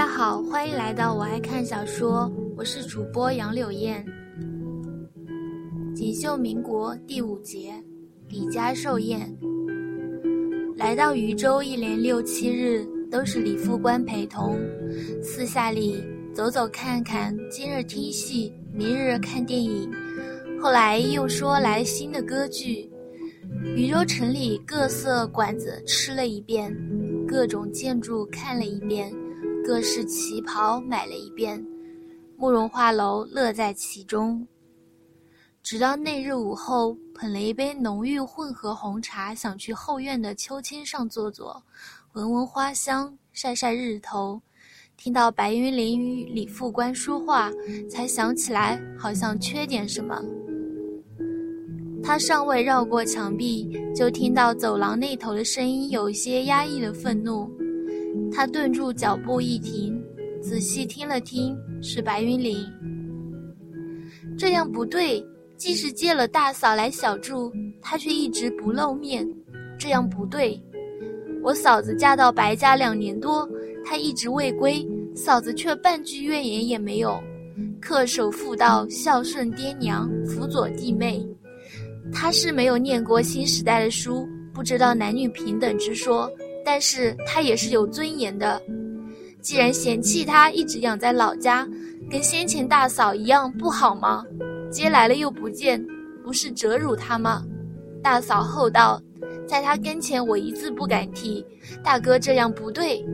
大家好，欢迎来到我爱看小说，我是主播杨柳燕。锦绣民国第五节，李家寿宴。来到渝州一连六七日，都是李副官陪同，私下里走走看看，今日听戏，明日看电影。后来又说来新的歌剧，渝州城里各色馆子吃了一遍，各种建筑看了一遍，各式旗袍买了一遍，慕容画楼乐在其中。直到那日午后，捧了一杯浓郁混合红茶，想去后院的秋千上坐坐，闻闻花香，晒晒日头。听到白云林与李副官说话，才想起来好像缺点什么。他尚未绕过墙壁，就听到走廊那头的声音有一些压抑的愤怒。他顿住脚步一停，仔细听了听，是白云林。这样不对，既是借了大嫂来小住，他却一直不露面，这样不对。我嫂子嫁到白家两年多，她一直未归，嫂子却半句怨言也没有，恪守妇道，孝顺爹娘，辅佐弟妹。他是没有念过新时代的书，不知道男女平等之说，但是他也是有尊严的。既然嫌弃他一直养在老家，跟先前大嫂一样不好吗？接来了又不见，不是折辱他吗？大嫂厚道，在他跟前我一字不敢提。大哥这样不对。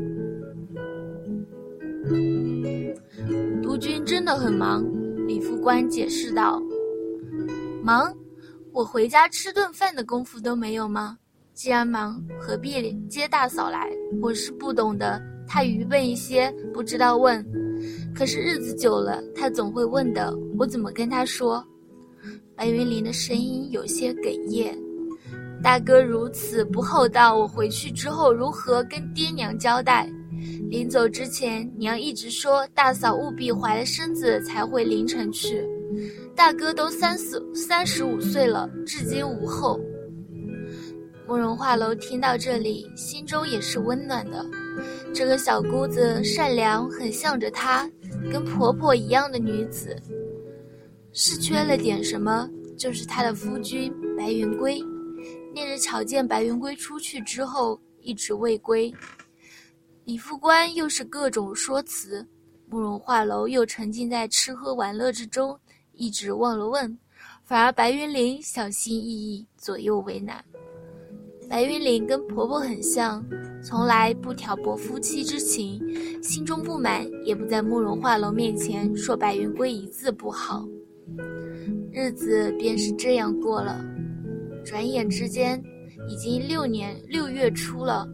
督军真的很忙，李副官解释道。忙。我回家吃顿饭的功夫都没有吗？既然忙，何必接大嫂来？我是不懂的，他愚笨一些，不知道问。可是日子久了，他总会问的。我怎么跟他说？白云林的声音有些哽咽。大哥如此不厚道，我回去之后如何跟爹娘交代？临走之前，娘一直说大嫂务必怀了身子才回临城去。大哥都三十三十五岁了，至今无后。慕容画楼听到这里，心中也是温暖的。这个小姑子善良，很向着她，跟婆婆一样的女子。是缺了点什么，就是她的夫君白云归。那日瞧见白云归出去之后，一直未归。李副官又是各种说辞，慕容画楼又沉浸在吃喝玩乐之中。一直忘了问，反而白云林小心翼翼，左右为难。白云林跟婆婆很像，从来不挑拨夫妻之情，心中不满也不在慕容画楼面前说白云归一字不好。日子便是这样过了，转眼之间已经六年六月初了。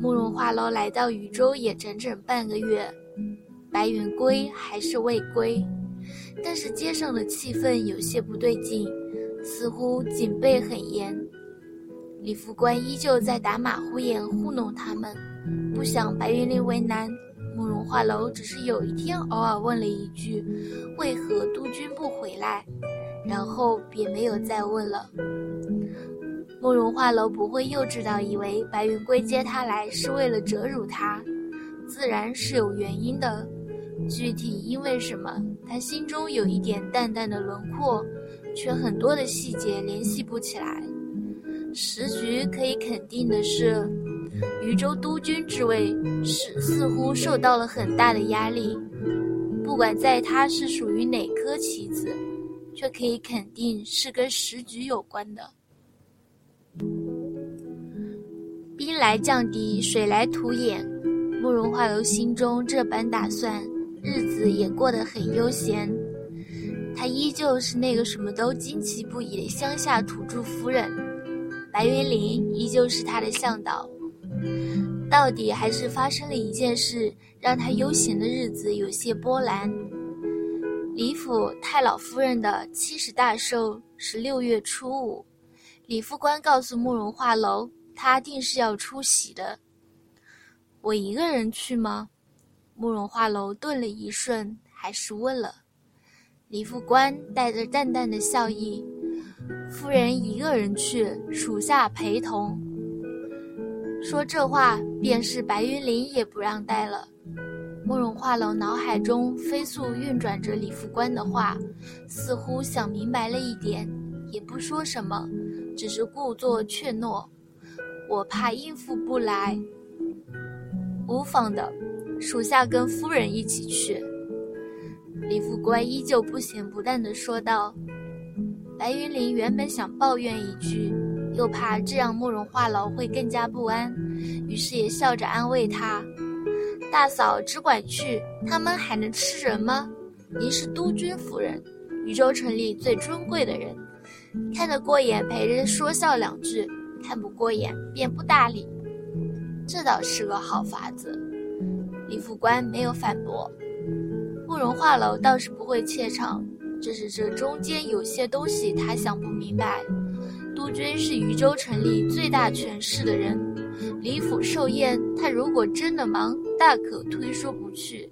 慕容画楼来到禹州也整整半个月，白云归还是未归。但是街上的气氛有些不对劲，似乎警备很严。李副官依旧在打马虎眼糊弄他们，不想白云林为难。慕容画楼只是有一天偶尔问了一句：“为何督军不回来？”然后便没有再问了。慕容画楼不会幼稚到以为白云归接他来是为了折辱他，自然是有原因的。具体因为什么，他心中有一点淡淡的轮廓，却很多的细节联系不起来。时局可以肯定的是，渝州督军之位是似乎受到了很大的压力。不管在他是属于哪颗棋子，却可以肯定是跟时局有关的。兵来将敌，水来土掩，慕容化楼心中这般打算。日子也过得很悠闲，他依旧是那个什么都惊奇不已的乡下土著夫人，白云林依旧是他的向导。到底还是发生了一件事，让他悠闲的日子有些波澜。李府太老夫人的七十大寿是六月初五，李副官告诉慕容画楼，他定是要出席的。我一个人去吗？慕容画楼顿了一瞬，还是问了。李副官带着淡淡的笑意：“夫人一个人去，属下陪同。”说这话，便是白云林也不让带了。慕容画楼脑海中飞速运转着李副官的话，似乎想明白了一点，也不说什么，只是故作怯懦。我怕应付不来。无妨的，属下跟夫人一起去。李副官依旧不咸不淡地说道。白云林原本想抱怨一句，又怕这样慕容画楼会更加不安，于是也笑着安慰他：“大嫂只管去，他们还能吃人吗？您是督军夫人，禹州城里最尊贵的人，看得过眼陪人说笑两句，看不过眼便不搭理。这倒是个好法子。”李副官没有反驳，慕容画楼倒是不会怯场。只是这中间有些东西他想不明白。督军是渝州城里最大权势的人，李府寿宴，他如果真的忙，大可推说不去。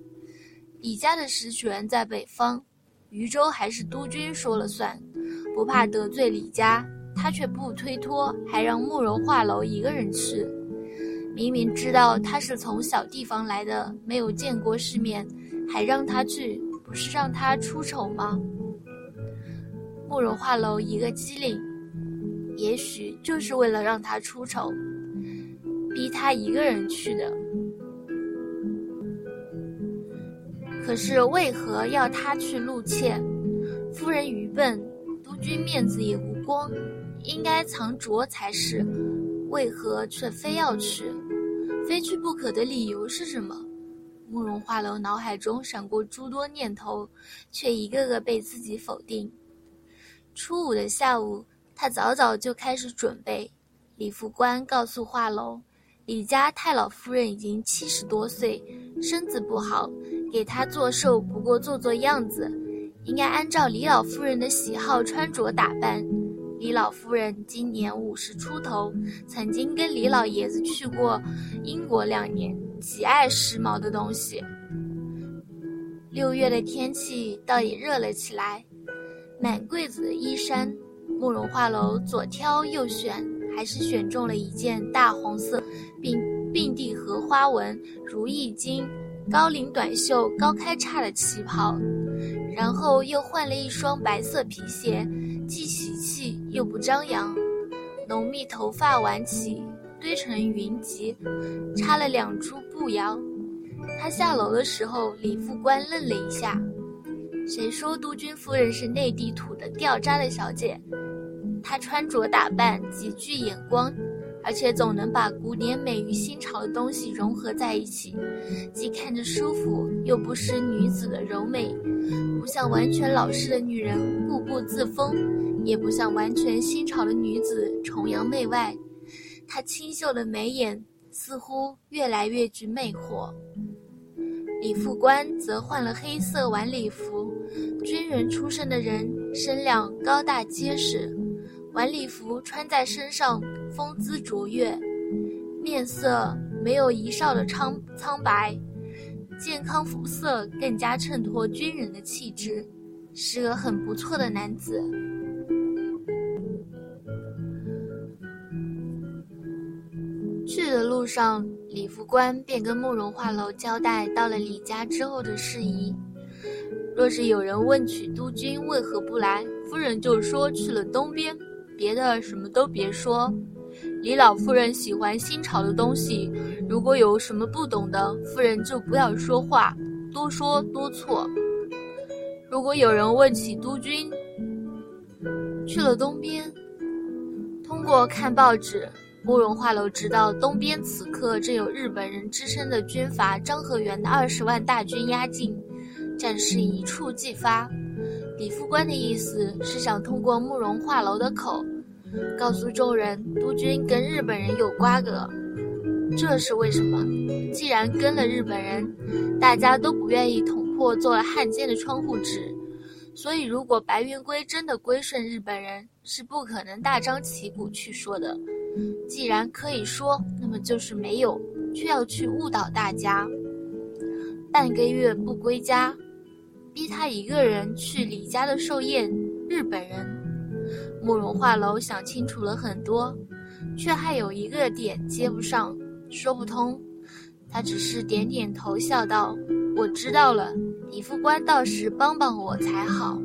李家的实权在北方，渝州还是督军说了算，不怕得罪李家，他却不推脱，还让慕容画楼一个人去。明明知道他是从小地方来的，没有见过世面，还让他去，不是让他出丑吗？慕容画楼一个机灵，也许就是为了让他出丑，逼他一个人去的。可是为何要他去露怯？夫人愚笨，督军面子也无光，应该藏拙才是，为何却非要去？非去不可的理由是什么？慕容画楼脑海中闪过诸多念头，却一个个被自己否定。初五的下午，他早早就开始准备。李副官告诉画楼，李家太老夫人已经七十多岁，身子不好，给她做寿不过做做样子，应该按照李老夫人的喜好穿着打扮。李老夫人今年五十出头，曾经跟李老爷子去过英国两年，极爱时髦的东西。六月的天气倒也热了起来。满柜子的衣衫，慕容画楼左挑右选，还是选中了一件大红色，并并蒂荷花纹如意金高领短袖高开叉的旗袍，然后又换了一双白色皮鞋，既喜气又不张扬。浓密头发挽起，堆成云髻，插了两株步摇。他下楼的时候，李副官愣了一下。谁说督军夫人是内地土的掉渣的小姐？她穿着打扮极具眼光，而且总能把古典美与新潮的东西融合在一起，既看着舒服，又不失女子的柔美。不像完全老实的女人固步自封，也不像完全新潮的女子崇洋媚外。她清秀的眉眼似乎越来越具魅惑。李副官则换了黑色晚礼服，军人出身的人身量高大结实，晚礼服穿在身上风姿卓越，面色没有一少的苍苍白，健康肤色更加衬托军人的气质，是个很不错的男子。上。李副官便跟慕容画楼交代到了李家之后的事宜。若是有人问起督军为何不来，夫人就说去了东边，别的什么都别说。李老夫人喜欢新潮的东西，如果有什么不懂的，夫人就不要说话，多说多错。如果有人问起督军去了东边，通过看报纸。慕容画楼知道，东边此刻正有日本人支撑的军阀张和元的二十万大军压境，战事一触即发。李副官的意思是想通过慕容画楼的口，告诉众人督军跟日本人有瓜葛。这是为什么？既然跟了日本人，大家都不愿意捅破做了汉奸的窗户纸，所以如果白云归真的归顺日本人，是不可能大张旗鼓去说的。既然可以说，那么就是没有，却要去误导大家。半个月不归家，逼他一个人去李家的寿宴。日本人，慕容画楼想清楚了很多，却还有一个点接不上，说不通。他只是点点头，笑道：“我知道了，李副官到时帮帮我才好。